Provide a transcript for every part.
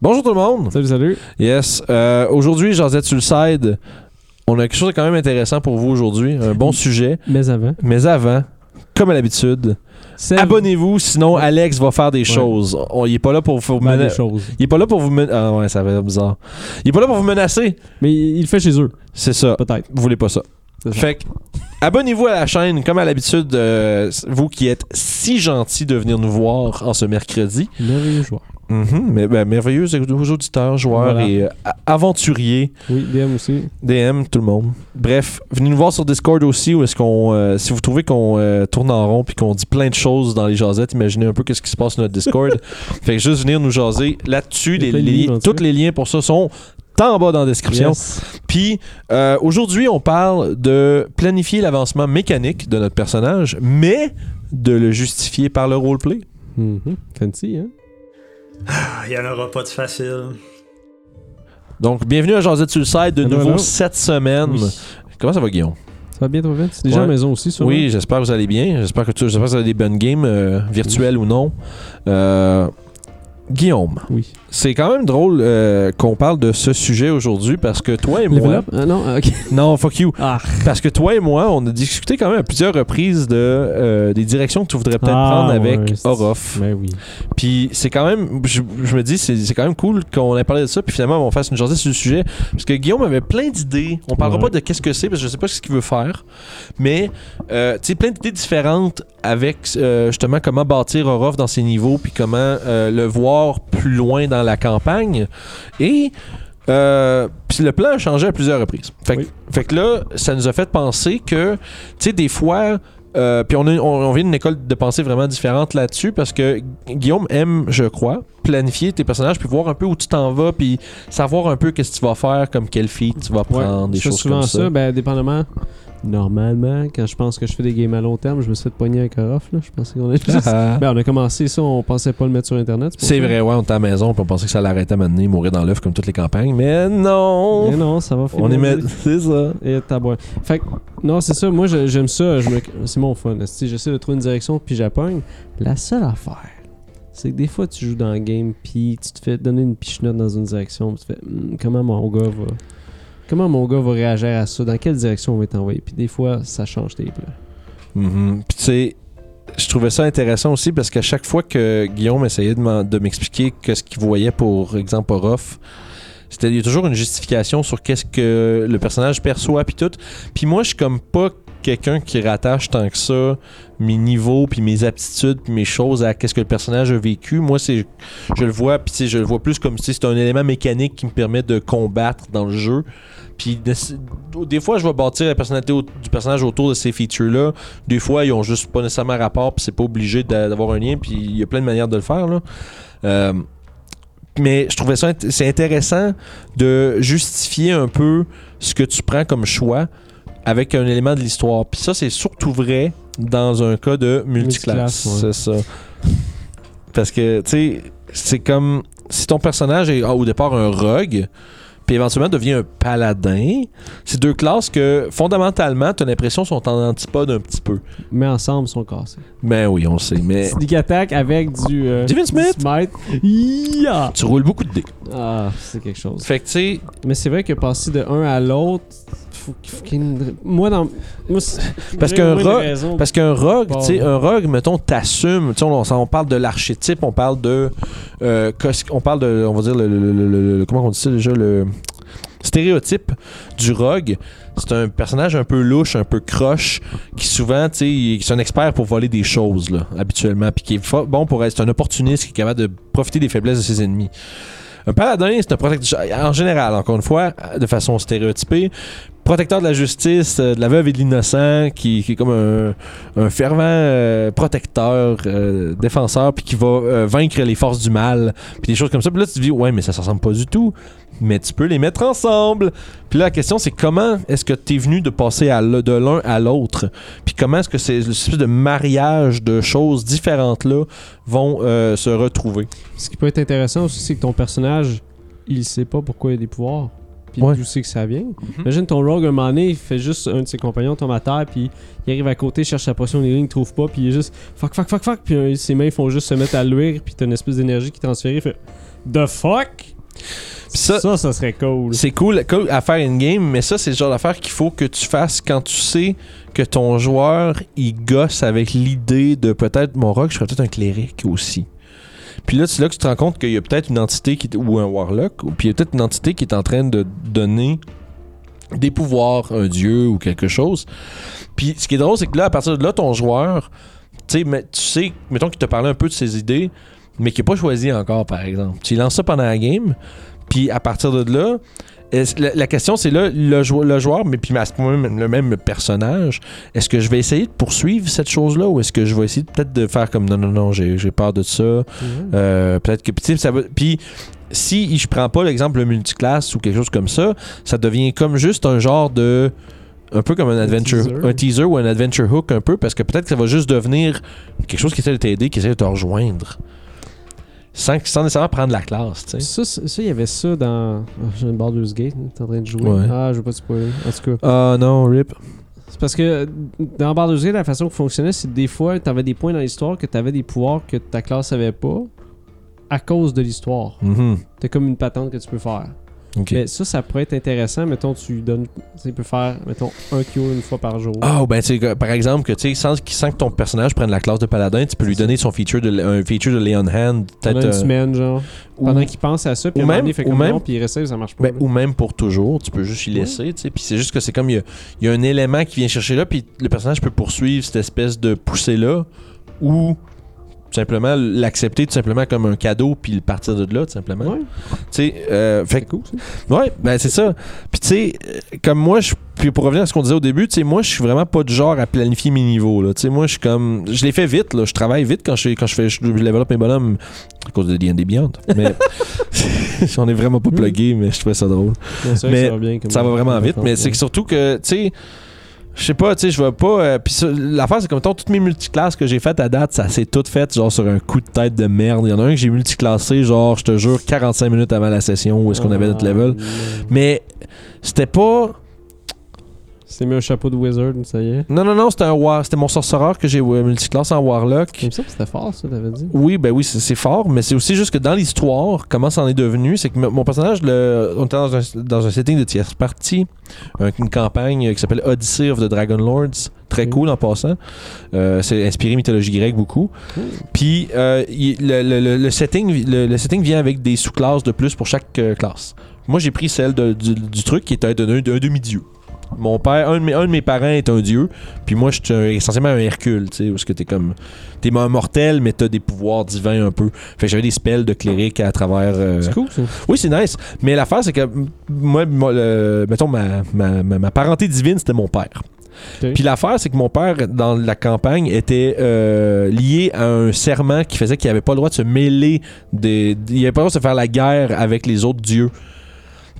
Bonjour tout le monde. Salut, salut. Yes. Euh, aujourd'hui, Josette sur le side. On a quelque chose de quand même intéressant pour vous aujourd'hui. Un bon sujet. Mais avant, Mais avant, comme à l'habitude, abonnez-vous, sinon Alex va faire des choses. On- il est pas là pour vous mal mena- des choses. Il est pas là pour vous men- Ah ouais, ça va être bizarre. Il est pas là pour vous menacer. Mais il le fait chez eux, C'est ça. peut-être. Vous voulez pas ça. Fait que, abonnez-vous à la chaîne, comme à l'habitude, euh, vous qui êtes si gentils de venir nous voir en ce mercredi. Merveilleux joueur. Mhm, mais ben, merveilleux aux auditeurs, joueurs Voilà. et euh, aventuriers, Oui, DM aussi. DM, tout le monde. Bref, venez nous voir sur Discord aussi, où est-ce qu'on, euh, si vous trouvez qu'on euh, tourne en rond puis qu'on dit plein de choses dans les jasettes, imaginez un peu qu'est-ce qui se passe sur notre Discord. fait que juste venir nous jaser là-dessus. Les, tous les liens pour ça sont en bas dans la description. Yes. Puis euh, aujourd'hui, on parle de planifier l'avancement mécanique de notre personnage, mais de le justifier par le roleplay. Mhm. Fancy, hein? Ah, Il n'y en aura pas de facile. Donc, bienvenue à le site de nouveau cette semaine. Oui. Comment ça va, Guillaume? Ça va bien, toi, Vince? Déjà Ouais. à la maison aussi, sûrement? Oui, j'espère que vous allez bien. J'espère que, tu, j'espère que vous avez des bonnes games, euh, virtuelles ou non. Euh, Guillaume, Oui. C'est quand même drôle euh, qu'on parle de ce sujet aujourd'hui parce que toi et moi... Ah non, ah, ok. Non, fuck you. Ah, Parce que toi et moi, on a discuté quand même à plusieurs reprises de euh, des directions que tu voudrais peut-être Ah, prendre avec ouais, Orof. ben oui. Puis c'est quand même, je, je me dis, c'est c'est quand même cool qu'on ait parlé de ça. Puis finalement, on fasse une journée sur le sujet. Parce que Guillaume avait plein d'idées. On parlera Ouais. pas de qu'est-ce que c'est, parce que je sais pas ce qu'il veut faire. Mais, euh, tu sais, plein d'idées différentes avec euh, justement comment bâtir Orof dans ses niveaux. Puis comment euh, le voir plus loin dans la campagne. Et. euh, puis le plan a changé à plusieurs reprises. Fait, que- Oui. fait que là, ça nous a fait penser que, tu sais, des fois, euh, puis on, on, on vient d'une école de pensée vraiment différente là-dessus parce que Guillaume aime, je crois, planifier tes personnages puis voir un peu où tu t'en vas puis savoir un peu qu'est-ce que tu vas faire, comme quelle fille tu vas Ouais, prendre, des choses souvent comme ça. ça. Ben, dépendamment. Normalement, quand je pense que je fais des games à long terme, je me suis fait pogner avec un off, là. Je pensais qu'on était Ah. Ben, on a commencé ça, on pensait pas le mettre sur Internet. C'est vrai, ouais, on était à la maison puis on pensait que ça l'arrêtait à m'amener, mourir dans l'œuf comme toutes les campagnes, mais non! Mais non, ça va finir. on est met... C'est ça. Et. Fait que, non, c'est ça. Moi, j'aime ça. Me- C'est mon fun. J'essaie de trouver une direction, puis j'appogne. La seule affaire, c'est que des fois, tu joues dans le game, puis tu te fais donner une pichenote dans une direction, puis tu fais Hmm, comment mon gars va. Comment mon gars va réagir à ça? Dans quelle direction on va t'envoyer? Puis des fois, ça change tes plans. Mhm. Puis tu sais, je trouvais ça intéressant aussi parce qu'à chaque fois que Guillaume essayait de m'expliquer que ce qu'il voyait pour exemple Orof, c'était il y a toujours une justification sur qu'est-ce que le personnage perçoit puis tout. Puis moi, je suis comme pas quelqu'un qui rattache tant que ça mes niveaux puis mes aptitudes puis mes choses à qu'est-ce que le personnage a vécu. Moi, c'est je le vois puis je le vois plus comme si c'est un élément mécanique qui me permet de combattre dans le jeu. Puis de- des fois, je vais bâtir la personnalité du personnage autour de ces features-là. Des fois, ils ont juste pas nécessairement rapport, puis c'est pas obligé d'a- d'avoir un lien, puis il y a plein de manières de le faire. Euh, mais je trouvais ça c'est intéressant de justifier un peu ce que tu prends comme choix avec un élément de l'histoire. Puis ça, c'est surtout vrai dans un cas de multiclasse. Multiclasse, ouais. C'est ça. Parce que, tu sais, c'est comme si ton personnage est ah, au départ un rogue, puis éventuellement devient un paladin. C'est deux classes que, fondamentalement, tu as l'impression sont en antipode un petit peu. Mais ensemble, ils sont cassés. Ben oui, on le sait, mais Sneak attack avec du. euh, Divine Smith? Yeah! tu roules beaucoup de dés. Ah, c'est quelque chose. Fait que, tu sais, Mais c'est vrai que passer de un à l'autre, faut qu'il- faut qu'il y ait une- Moi, dans. Moi, c'est- Parce j'ai qu'un au moins une rogue-. Parce qu'un rogue, Bon. tu sais, un rogue, mettons, t'assumes. Tu sais, on, on parle de l'archétype, on parle de. euh, cos- on parle de. On va dire le. le- le- le- le- comment on dit ça déjà Le stéréotype du rogue. C'est un personnage un peu louche, un peu croche, qui souvent, tu sais, il- c'est un expert pour voler des choses, là, habituellement. Puis qui est fo- bon pour être. C'est un opportuniste qui est capable de profiter des faiblesses de ses ennemis. Un paladin, c'est un protecteur. En général, encore une fois, de façon stéréotypée, protecteur de la justice, euh, de la veuve et de l'innocent, qui, est comme un, fervent euh, protecteur, euh, défenseur, puis qui va vaincre les forces du mal, puis des choses comme ça. Puis là, tu te dis, ouais, mais ça ne ressemble pas du tout. Mais tu peux les mettre ensemble. Puis là, la question, c'est comment est-ce que tu es venu de passer de l'un à l'autre? Puis comment est-ce que ces espèce de mariage de choses différentes-là vont se retrouver? Ce qui peut être intéressant aussi, c'est que ton personnage, il sait pas pourquoi il a des pouvoirs. Puis Ouais. d'où c'est que ça vient. Imagine ton rogue, un moment donné, il fait juste un de ses compagnons tombe à terre, puis il arrive à côté, cherche sa potion des lignes, il trouve pas, puis il est juste fuck, fuck, fuck, fuck, puis euh, ses mains font juste se mettre à luire, puis t'as une espèce d'énergie qui est transférée, il fait The fuck? Ça, ça serait cool. C'est cool, cool à faire in-game, mais ça, c'est le genre d'affaire qu'il faut que tu fasses quand tu sais que ton joueur, il gosse avec l'idée de peut-être mon rock, je serais peut-être un cléric aussi. Puis là, c'est là que tu te rends compte qu'il y a peut-être une entité qui, ou un warlock, ou puis il y a peut-être une entité qui est en train de donner des pouvoirs, un dieu ou quelque chose. Puis ce qui est drôle, c'est que là, à partir de là, ton joueur, tu sais, mais tu sais, mettons qu'il te parlait un peu de ses idées, mais qu'il n'a pas choisi encore, par exemple. Tu lances ça pendant la game, puis à partir de là, la, la question c'est là, le, jou- le joueur, mais puis même le même personnage, est-ce que je vais essayer de poursuivre cette chose-là ou est-ce que je vais essayer peut-être de faire comme non, non, non, j'ai peur de ça. Ouais. Euh, peut-être que. ça va- Puis si je prends pas l'exemple le multiclass ou quelque chose comme ça, ça devient comme juste un genre de. Un peu comme un adventure. teaser. Un teaser ou un adventure hook un peu, parce que peut-être que ça va juste devenir quelque chose qui essaie de t'aider, qui essaie de te rejoindre. Sans, sans nécessairement prendre la classe, tu sais. Ça, il y avait ça dans. J'ai une Baldur's Gate, t'es en train de jouer. Ouais. Ah, je veux pas te spoiler. En tout cas. Ah non, RIP. C'est parce que dans Baldur's Gate, la façon que fonctionnait, c'est que des fois, t'avais des points dans l'histoire que t'avais des pouvoirs que ta classe avait pas à cause de l'histoire. Mhm. T'as comme une patente que tu peux faire. Mais ça, ça pourrait être intéressant. Mettons, tu lui donnes. Tu peux faire, mettons, un cure une fois par jour. Ah, ben, tu par exemple, que, tu sais, sans, sans que ton personnage prenne la classe de paladin, tu peux lui donner son feature de, un feature de Leon Hand, pendant peut-être. une euh, semaine, genre. ou- Pendant qu'il pense à ça, puis même- il fait comme même- non, puis il ça marche pas. Ben, ou même pour toujours, tu peux juste y laisser, tu sais. Puis c'est juste que c'est comme il y a, il y a un élément qui vient chercher là, puis le personnage peut poursuivre cette espèce de poussée-là, ou tout simplement l'accepter tout simplement comme un cadeau, puis le partir de là, tout simplement. Ouais, Tu sais, euh, fait cool, ça. ouais, ben c'est ça. Puis tu sais, euh, comme moi, je, puis pour revenir à ce qu'on disait au début, tu sais, moi, je suis vraiment pas du genre à planifier mes niveaux, là. Tu sais, moi, je suis comme, je les fais vite, là. Je travaille vite quand je, quand je fais, je up mes bonhommes à cause de D&D Beyond. Mais j'en ai vraiment pas plugué, mais je trouvais ça drôle. Non, Mais ça va bien. Ça va vraiment vite, mais c'est surtout que, tu sais, je sais pas, tu sais, je vais pas. euh, Puis l'affaire, c'est comme mettons, toutes mes multiclasses que j'ai faites à date, ça s'est tout fait, genre sur un coup de tête de merde. Il y en a un que j'ai multiclassé, genre, je te jure, 45 minutes avant la session où est-ce qu'on avait notre level. Mais c'était pas. C'est mis un chapeau de wizard, ça y est. Non, non, non, c'était un war... c'était mon sorcereur que j'ai euh, multiclasse en Warlock. Comme ça, c'était fort, ça, t'avais dit. Oui, ben oui, c'est fort, mais c'est aussi juste que dans l'histoire, comment ça en est devenu, c'est que mon personnage, le, on était dans un, dans un setting de tierce partie, un- une campagne qui s'appelle Odyssey of the Dragon Lords, très cool en passant. Euh, c'est inspiré mythologie grecque beaucoup. Puis euh, il- le, le- le- le setting, le, setting vient avec des sous-classes de plus pour chaque euh, classe. Moi, j'ai pris celle de- du, du truc qui est un, demi-dieu. Mon père, un de, mes, un de mes parents est un dieu, puis moi, je suis un- essentiellement un Hercule, tu sais, est-ce que t'es comme. T'es un mortel, mais t'as des pouvoirs divins un peu. Fait que j'avais des spells de cléric à travers. euh, C'est cool, ça. Oui, c'est nice. Mais l'affaire, c'est que moi, moi, le- mettons, ma, ma, ma- ma parenté divine, c'était mon père. Puis l'affaire, c'est que mon père, dans la campagne, était euh, lié à un serment qui faisait qu'il n'avait pas le droit de se mêler des. Il n'avait pas le droit de se faire la guerre avec les autres dieux.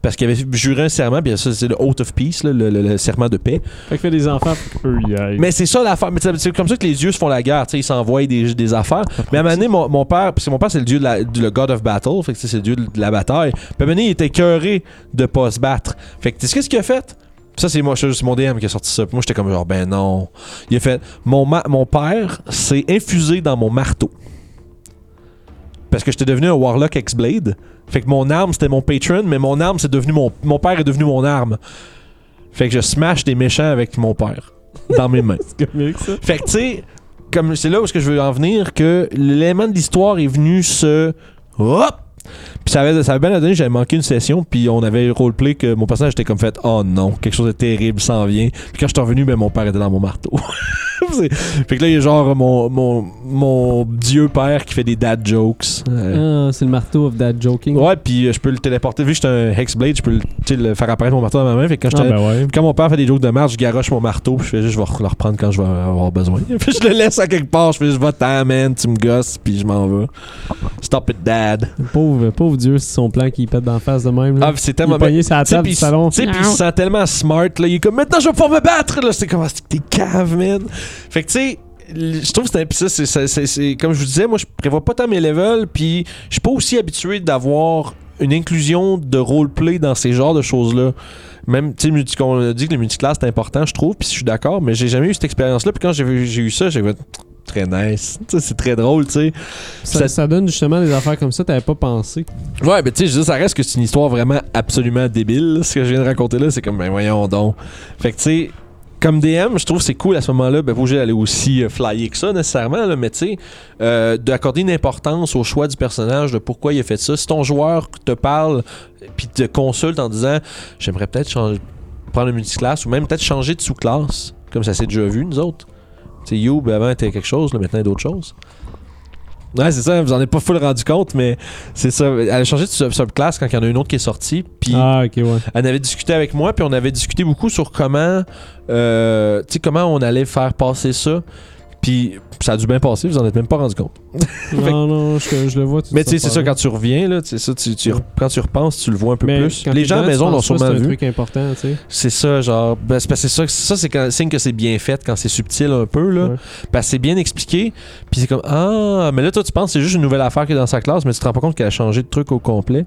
Parce qu'il avait juré un serment, puis ça, c'est le Oath of Peace, là, le, le- le serment de paix. Fait que fait des enfants, eux, y aillent. Mais c'est ça l'affaire. C'est comme ça que les dieux se font la guerre. Ils s'envoient des, des affaires. Mais à un moment donné, mon, mon père, parce que mon père, c'est le dieu de la, le God of Battle. Fait que c'est le dieu de la bataille. Puis à un moment donné, il était cœuré de pas se battre. Fait que tu sais qu'est-ce qu'il a fait? Ça, c'est moi, c'est mon DM qui a sorti ça. Puis moi, j'étais comme genre, ben non. Il a fait, mon, ma- mon père s'est infusé dans mon marteau. Parce que j'étais devenu un Warlock X-Blade. Fait que mon arme, c'était mon patron, mais mon arme, c'est devenu mon. Mon père est devenu mon arme. Fait que je smash des méchants avec mon père. Dans mes mains. C'est. Fait que tu sais, comme c'est là où que je veux en venir, que l'élément de l'histoire est venu se. Hop! Puis ça avait, ça avait bien donné, j'avais manqué une session, puis on avait roleplay que mon personnage était comme fait Oh non, quelque chose de terrible s'en vient. Puis quand je suis revenu, ben mon père était dans mon marteau. C'est- fait que là, il y a genre mon, mon, mon dieu père qui fait des dad jokes. Euh, Ah, c'est le marteau of that joking. Ouais, puis euh, je peux le téléporter. Vu que j'étais un Hexblade, je peux le, faire apparaître mon marteau dans ma main. Fait que quand Ah, ben ouais. quand mon père fait des jokes de marche, je garoche mon marteau, puis je fais juste, je vais le reprendre quand je vais avoir besoin. puis je le laisse à quelque part, je fais juste, va-t'en, man, tu me gosses, puis je m'en vais. Stop it, dad. Pauvre, pauvre Dieu, c'est son plan qui pète d'en face de même. Là. Ah, c'est il tellement. est pogné sur la Tu sais, table puis- du salon. Tu sais, puis il se sent tellement smart, là. Il est comme, maintenant, je vais pouvoir me battre, là. C'est comme, ah, t'es cave, man. Fait que, tu sais, je trouve que c'est un- puis ça, c'est- c'est- c'est- c'est- comme je vous disais, moi, je prévois pas tant mes levels, puis je suis pas aussi habitué d'avoir une inclusion de roleplay dans ces genres de choses-là. Même, tu sais, on a dit que le multiclass c'est important, je trouve, puis je suis d'accord, mais j'ai jamais eu cette expérience-là. Puis quand j'ai eu ça, j'ai très nice. C'est très drôle, tu sais. Ça, Ça- ça donne justement des affaires comme ça, t'avais pas pensé. Ouais, mais tu sais, ça reste que c'est une histoire vraiment absolument débile. Ce que je viens de raconter là, c'est comme, ben voyons donc. Fait que tu sais, comme DM, je trouve que c'est cool à ce moment-là, ben pas obligé d'aller aussi euh, flyer que ça nécessairement, mais tu sais, euh, d'accorder une importance au choix du personnage, de pourquoi il a fait ça. Si ton joueur te parle puis te consulte en disant, j'aimerais peut-être changer, prendre une multiclasse ou même peut-être changer de sous-classe, comme ça s'est déjà vu nous autres. Tu sais, You, ben avant, était quelque chose, là, maintenant, il y a d'autres choses. Ouais, c'est ça, vous en avez pas full rendu compte, mais c'est ça. Elle a changé de sub- subclasse quand il y en a une autre qui est sortie. Puis Ah, ok, ouais. elle avait discuté avec moi, puis on avait discuté beaucoup sur comment, euh, comment on allait faire passer ça. Puis ça a dû bien passer, vous en êtes même pas rendu compte. Non, non, je, je le vois. tout Mais tu sais, c'est ça, quand tu reviens, là, tu sais, ça, tu, tu- Ouais. quand tu repenses, tu le vois un peu Mais plus. Les gens à la maison l'ont sûrement C'est un vu. truc important, tu sais. C'est ça, genre. ben, c'est parce que c'est ça, ça c'est quand signe que c'est bien fait, quand c'est subtil un peu, là. Ouais. Parce que c'est bien expliqué. Puis c'est comme, ah, mais là, toi, tu penses que c'est juste une nouvelle affaire qui est dans sa classe, mais tu te rends pas compte qu'elle a changé de truc au complet.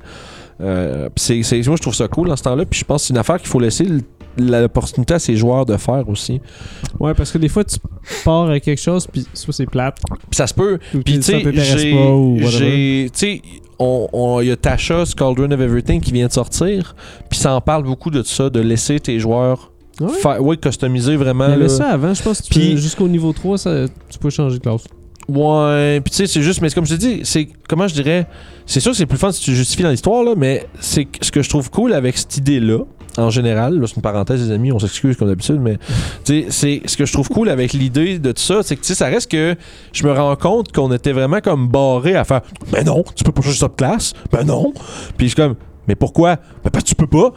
Euh, c'est, moi, je trouve ça cool dans ce temps-là. Puis je pense que c'est une affaire qu'il faut laisser l- l'opportunité à ses joueurs de faire aussi. Ouais, parce que des fois, tu pars avec quelque chose, puis soit c'est plate, Puis ça se peut. Puis tu sais, j'ai. il y a Tasha, Cauldron of Everything qui vient de sortir. Puis ça en parle beaucoup de ça, de laisser tes joueurs faire, ouais, customiser vraiment. Avait là. ça avant, je pense que jusqu'au niveau 3, ça, tu peux changer de classe. Ouais, puis tu sais, c'est juste, mais comme je te dis, c'est, comment je dirais, c'est sûr que c'est plus fun si tu justifies dans l'histoire, là, mais c'est ce que je trouve cool avec cette idée-là, en général, là, c'est une parenthèse, les amis, on s'excuse comme d'habitude, mais tu sais, c'est ce que je trouve cool avec l'idée de tout ça, c'est que ça reste que je me rends compte qu'on était vraiment comme barré à faire, ben non, tu peux pas changer ça de classe, ben non, puis je suis comme, mais pourquoi, ben parce que tu peux pas.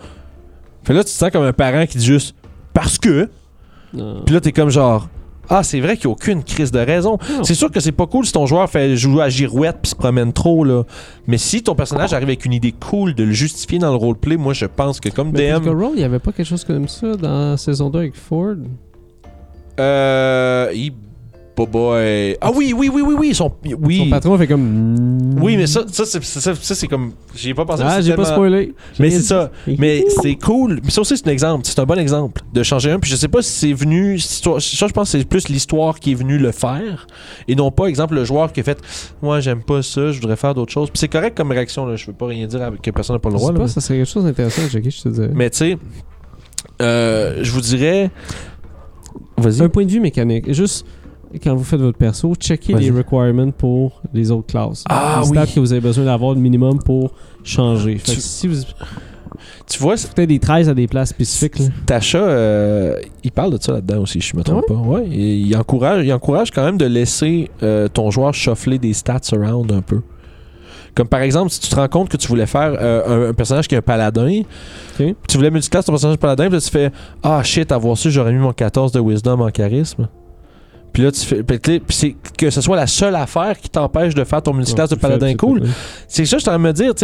Fait là, tu te sens comme un parent qui dit juste, parce que, puis là, t'es comme genre, ah, c'est vrai qu'il n'y a aucune crise de raison. C'est sûr que c'est pas cool si ton joueur fait jouer à girouette puis se promène trop, là. Mais si ton personnage arrive avec une idée cool de le justifier dans le roleplay, moi, je pense que comme Mais DM. Critical Role, il y avait pas quelque chose comme ça dans saison 2 avec Ford? Euh. Bah, boy. Ah oui, oui, oui, oui, oui. Sont. Oui. Son patron fait comme. Oui, mais ça, ça, c'est, ça, ça, c'est comme. J'y ai pas pensé. Ah, j'ai pas tellement- spoilé. Mais c'est ça. Mais c'est cool. Mais ça aussi, c'est un exemple. C'est un bon exemple de changer un. Puis je sais pas si c'est venu. Ça, je pense que c'est plus l'histoire qui est venue le faire. Et non pas, exemple, le joueur qui a fait Moi, j'aime pas ça, je voudrais faire d'autres choses. Puis c'est correct comme réaction. Là. Je veux pas rien dire que personne n'a pas le Je droit. sais là, pas, mais- ça serait quelque chose d'intéressant à je te dirais. Mais tu sais, euh, je vous dirais. Vas-y. Un point de vue mécanique. Juste, quand vous faites votre perso, checkez les requirements pour les autres classes. Ah, les oui. stats que vous avez besoin d'avoir le minimum pour changer. Fait Tu- que si vous Tu vois, c'est- peut-être des 13 à des places spécifiques. Tacha, euh, il parle de ça là-dedans aussi, je me trompe Ah pas. Ouais, il encourage, il encourage quand même de laisser euh, ton joueur shuffler des stats around un peu. Comme par exemple, si tu te rends compte que tu voulais faire euh, un, un personnage qui est un paladin, tu voulais multiclasse ton personnage paladin, puis là tu fais Ah shit, avoir su, j'aurais mis mon 14 de wisdom en charisme. Puis là, tu fais. Puis c'est que ce soit la seule affaire qui t'empêche de faire ton multiclasse de paladin cool. C'est ça je suis en train de me dire,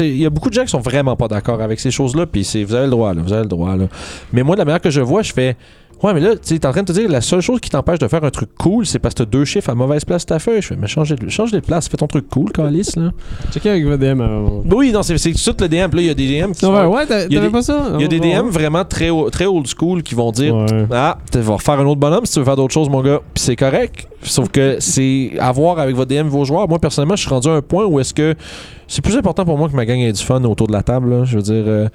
il y a beaucoup de gens qui sont vraiment pas d'accord avec ces choses-là, puis c'est vous avez le droit, là, vous avez le droit, là. Mais moi, de la manière que je vois, je fais, ouais, mais là, tu t'es en train de te dire, la seule chose qui t'empêche de faire un truc cool, c'est parce que t'as deux chiffres à mauvaise place de ta feuille. Je fais, mais change de, change de place, fais ton truc cool, Calice, là. Checkez avec votre DM avant. Oui, non, c'est tout le DM, là, il y a des DM qui ouais, ouais, t'avais pas ça? il y a des DM vraiment très, très old school qui vont dire, ah, tu vas refaire un autre bonhomme si tu veux faire d'autres choses, mon gars. Puis c'est correct. Sauf que c'est à voir avec votre DM vos joueurs. Moi, personnellement, je suis rendu à un point où est-ce que c'est plus important pour moi que ma gang ait du fun autour de la table. là. Je veux dire, euh,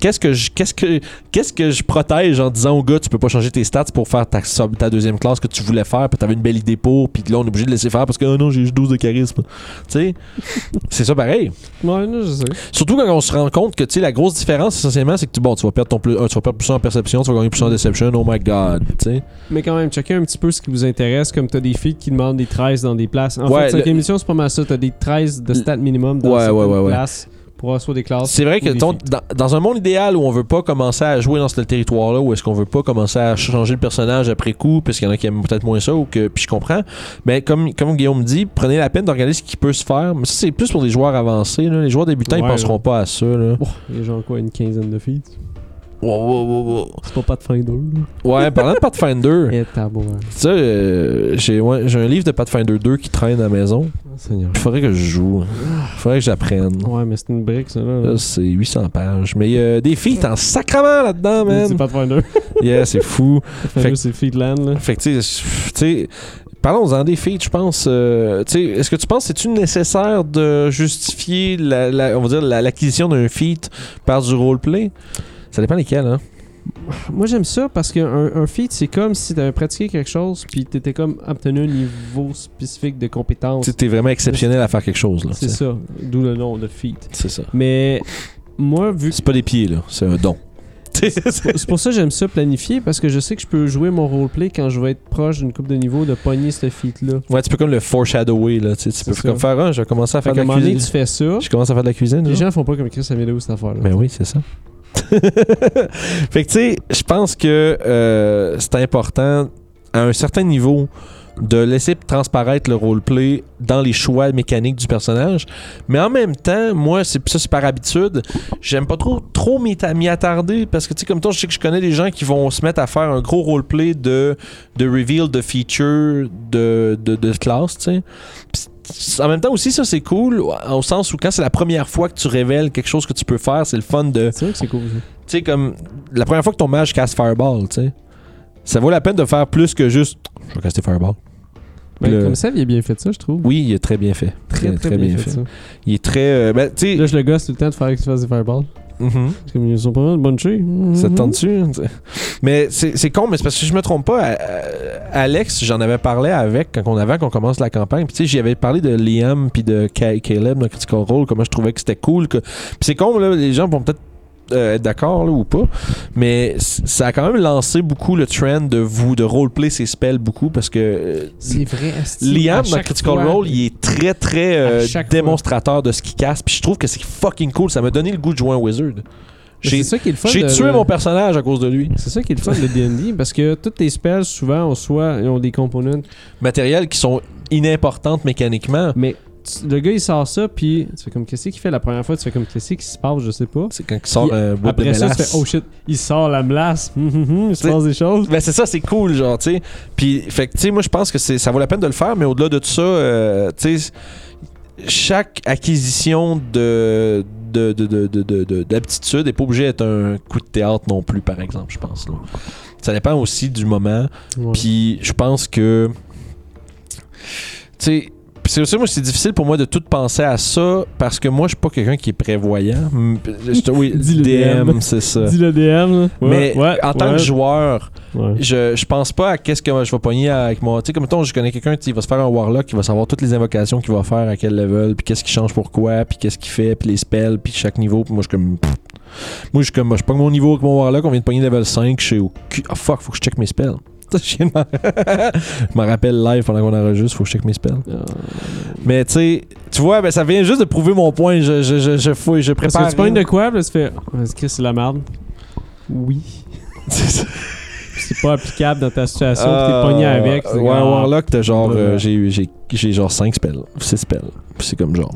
qu'est-ce que je qu'est-ce que qu'est-ce que je protège en disant au gars, tu peux pas changer tes stats pour faire ta, deuxième classe que tu voulais faire, puis t'avais une belle idée pour, puis là on est obligé de laisser faire parce que oh non, j'ai juste 12 de charisme. tu sais, c'est ça pareil. Ouais, je sais. Surtout quand on se rend compte que tu sais la grosse différence essentiellement c'est que tu bon, tu vas perdre ton plus, un, tu vas perdre plus en perception, tu vas gagner plus en deception. Oh my god, tu sais? Mais quand même, checkez un petit peu ce qui vous intéresse. Comme t'as des filles qui demandent des 13 dans des places. En Ouais, fait, cinquième le- émission, c'est pas mal ça. T'as des 13 de stats minimum dans Ouais, places pour soit des classes. C'est vrai que ton- dans, dans un monde idéal où on veut pas commencer à jouer dans ce territoire-là, où est-ce qu'on veut pas commencer à changer le personnage après coup, parce qu'il y en a qui aiment peut-être moins ça, ou que puis je comprends. Mais comme, comme Guillaume dit, prenez la peine de regarder ce qui peut se faire. Mais ça, c'est plus pour les joueurs avancés. là. Les joueurs débutants, ils Ouais, penseront là. pas à ça. Là. Oh, a genre quoi, une quinzaine de filles? Wow, wow, wow, wow. C'est pas Pathfinder. Ouais, parlant de Pathfinder, Et ça, euh, j'ai ouais, un livre de Pathfinder 2 qui traîne à la maison. Oh, Seigneur. Il faudrait que je joue. Il faudrait que j'apprenne. Ouais, mais c'est une brique, ça, là. Là, c'est 800 pages. Mais il y a des filles en sacrement là-dedans, C'est man. Pathfinder. Yeah, c'est fou. Pathfinder, c'est Feedland, là. Fait que, tu sais, parlons-en des feats, je pense. euh, tu sais, est-ce que tu penses que c'est-tu nécessaire de justifier, la, la- on va dire, la- l'acquisition d'un feat par du roleplay? Ça dépend lesquels, hein? Moi, j'aime ça parce qu'un un feat, c'est comme si t'avais pratiqué quelque chose puis t'étais comme obtenu un niveau spécifique de compétence. Tu t'es vraiment exceptionnel à faire quelque chose, là. C'est ça. D'où le nom de feat. C'est ça. Mais moi, vu que C'est pas des pieds, là. C'est un don. C'est- pour ça que j'aime ça planifier parce que je sais que je peux jouer mon roleplay quand je vais être proche d'une coupe de niveau de pogner ce feat-là. ouais, tu peux comme le foreshadower, là. Tu sais, tu peux ça. comme faire, ah, je vais commencer à faire de un la cuisine. tu fais ça. Je commence à faire de la cuisine, Les gens font pas comme Chris Amédéo, cette affaire-là. Ben oui, c'est ça. fait que tu sais, je pense que euh, c'est important à un certain niveau de laisser transparaître le roleplay dans les choix mécaniques du personnage. Mais en même temps, moi, c'est ça c'est par habitude, j'aime pas trop trop m'y ta- m'y attarder parce que tu sais comme toi, je sais que je connais des gens qui vont se mettre à faire un gros roleplay de de reveal de feature de de, de classe, tu sais. En même temps aussi ça c'est cool au sens où quand c'est la première fois que tu révèles quelque chose que tu peux faire, c'est le fun de C'est vrai que c'est cool. tu sais, comme la première fois que ton mage casse Fireball, tu sais, ça vaut la peine de faire plus que juste je vais caster Fireball. Ben, Le- Comme ça, il a bien fait ça, je trouve. Oui, il est très bien fait. très, très, bien, fait, ça. Il est très. euh, ben, tu sais. Là, je le gosse tout le temps de faire que tu fasses des fireballs. Mhm. C'est comme ils sont pas mal bunchés. Ça te tente-tu? Mais c'est con, mais c'est parce que si je me trompe pas, à- Alex, j'en avais parlé avec quand on avait qu'on commence la campagne. Puis tu sais, j'y avais parlé de Liam puis de Ca- Caleb dans Critical Role, comment je trouvais que c'était cool. Que... Puis c'est con, là, les gens vont peut-être euh, être d'accord ou pas, mais ça a quand même lancé beaucoup le trend de vous de roleplay ses spells beaucoup parce que euh, C'est vrai. Liam dans Critical fois- Role, il est très très euh, démonstrateur de ce qu'il casse. Puis je trouve que c'est fucking cool. Ça m'a donné le goût de jouer un wizard. J'ai C'est ça qui est le fun. j'ai de- tué mon personnage à cause de lui. C'est ça qui est le fun de D&D parce que tous tes spells souvent ont soit ils ont des components Matériels qui sont inimportantes mécaniquement. mais le gars il sort ça puis tu fais comme qu'est-ce qu'il fait la première fois? Tu fais comme qu'est-ce qui se passe? Je sais pas C'est quand il sort bout de après ça tu fais oh shit il sort la melasse Hum, hum, hum, il se passe des choses Ben c'est ça, c'est cool, genre, tu sais. Puis, fait tu sais, moi, je pense que ça vaut la peine de le faire, mais au-delà de tout ça, euh, tu sais, chaque acquisition de, de, de, de, de- de- de- d'aptitude n'est pas obligé d'être un coup de théâtre non plus, par exemple, je pense. là. Ça dépend aussi du moment. Puis je pense que. Tu sais. Puis C'est aussi, moi, c'est difficile pour moi de tout penser à ça parce que moi, je suis pas quelqu'un qui est prévoyant. Je- oui, Dis le DM, DM. c'est ça. dis le DM. Ouais, Mais ouais, en tant ouais. que joueur, je, je pense pas à qu'est-ce que je vais pogner avec mon. Tu sais, comme mettons, je connais quelqu'un qui va se faire un Warlock, qui va savoir toutes les invocations qu'il va faire, à quel level, puis qu'est-ce qui change pourquoi, puis qu'est-ce qu'il fait, puis les spells, puis chaque niveau. Puis moi, je suis comme. Moi, je suis comme. Je pogne mon niveau avec mon Warlock, on vient de pogner level 5, je sais au cul. Ah fuck, faut que je check mes spells. Je m'en- rappelle live pendant qu'on enregistre, faut que je check mes spells. Ah, Mais tu sais, tu vois, ben, ça vient juste de prouver mon point. Je, je, je, je fouille, je Parce prépare. que tu pognes de quoi, là, tu fais Ah, Est-ce que c'est la merde Oui. C'est pas applicable dans ta situation, puis t'es Euh, pogné avec. c'est Ouais, ah, Warlock, t'as genre. Euh, j'ai- genre 5 spells, 6 spells. Puis c'est comme genre.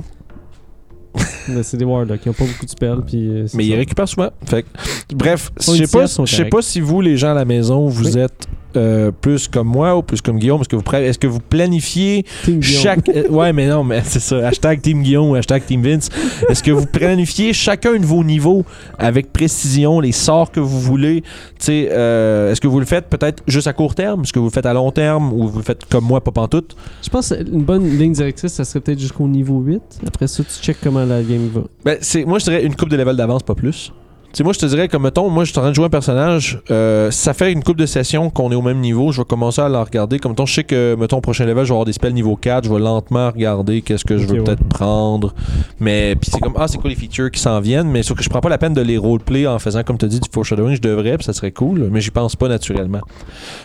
Mais C'est des Warlocks, ils ont pas beaucoup de spells, puis. euh, Mais ça. il récupère souvent. Fait que, bref, je sais pas, sais pas si vous, les gens à la maison, vous Oui. êtes euh, plus comme moi ou plus comme Guillaume. Est-ce que vous, est-ce que vous planifiez chaque. euh, ouais, mais non, mais c'est ça. Hashtag Team Guillaume ou hashtag Team Vince. Est-ce que vous planifiez chacun de vos niveaux avec précision, les sorts que vous voulez? Tu sais, euh, est-ce que vous le faites peut-être juste à court terme? Est-ce que vous le faites à long terme ou vous le faites comme moi, pas pantoute? Je pense que une bonne ligne directrice, ça serait peut-être jusqu'au niveau 8. Après ça, tu check comment la game Ben, c'est, moi, je dirais une coupe de level d'avance, pas plus. Sais, moi, je te dirais, comme mettons, moi, je suis en train de jouer un personnage, euh, ça fait une coupe de sessions qu'on est au même niveau, je vais commencer à la regarder. Comme mettons, je sais que, mettons, au prochain level, je vais avoir des spells niveau 4, je vais lentement regarder qu'est-ce que je veux peut-être prendre. Mais, puis c'est comme, ah, c'est quoi les features qui s'en viennent, mais sauf que je prends pas la peine de les roleplay en faisant, comme tu dis, du foreshadowing, je devrais, puis ça serait cool, mais j'y pense pas naturellement.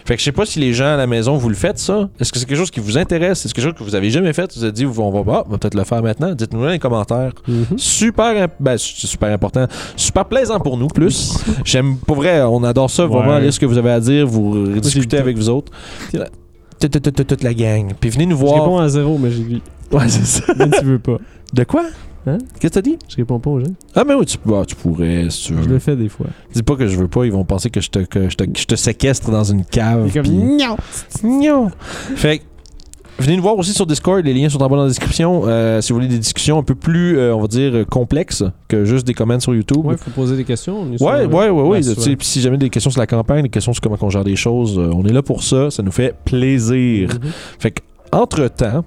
Fait que je sais pas si les gens à la maison, vous le faites, ça. Est-ce que c'est quelque chose qui vous intéresse? Est-ce que c'est quelque chose que vous avez jamais fait? Vous êtes dit, on va, ah, on va peut-être le faire maintenant. Dites-nous dans les commentaires Mhm. super ben, super important super plaisant pour nous plus j'aime pour vrai on adore ça vraiment lire ce que vous avez à dire vous le avec vous autres toute, la gang puis venez nous Je voir réponds à zéro, mais j'ai lu. ouais c'est ça Ben, tu veux pas. de quoi? Hein? Qu'est-ce que t'as dit? Je réponds pas aux gens. Ah, mais oui, tu, bah, tu pourrais, si tu Je veux. le fais des fois. Dis pas que je veux pas, ils vont penser que je te, que je te, que je te séquestre dans une cave. Comme, non! Non. Fait que, venez nous voir aussi sur Discord, les liens sont en bas dans la description. Euh, si vous voulez des discussions un peu plus, euh, on va dire, euh, complexes que juste des commentaires sur YouTube. Ouais, faut poser des questions. on est Ouais, souvent ouais, ouais, ouais. sais, puis si jamais des questions sur la campagne, des questions sur comment on gère des choses, euh, on est là pour ça. Ça nous fait plaisir. Mhm. Fait que, entre-temps,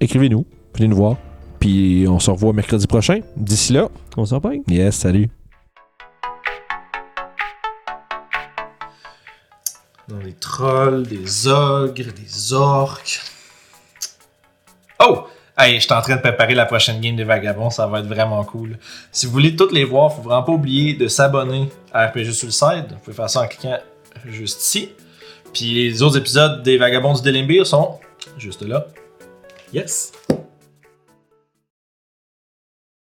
écrivez-nous, venez nous voir. Puis on se revoit mercredi prochain. D'ici là, On s'en yes, salut. Dans des trolls, des ogres, des orques. Oh! Hey, je suis en train de préparer la prochaine game des Vagabonds, ça va être vraiment cool. Si vous voulez toutes les voir, faut vraiment pas oublier de s'abonner à RPG Suicide. Vous pouvez faire ça en cliquant juste ici. Puis les autres épisodes des Vagabonds du Delimbir sont juste là. Yes!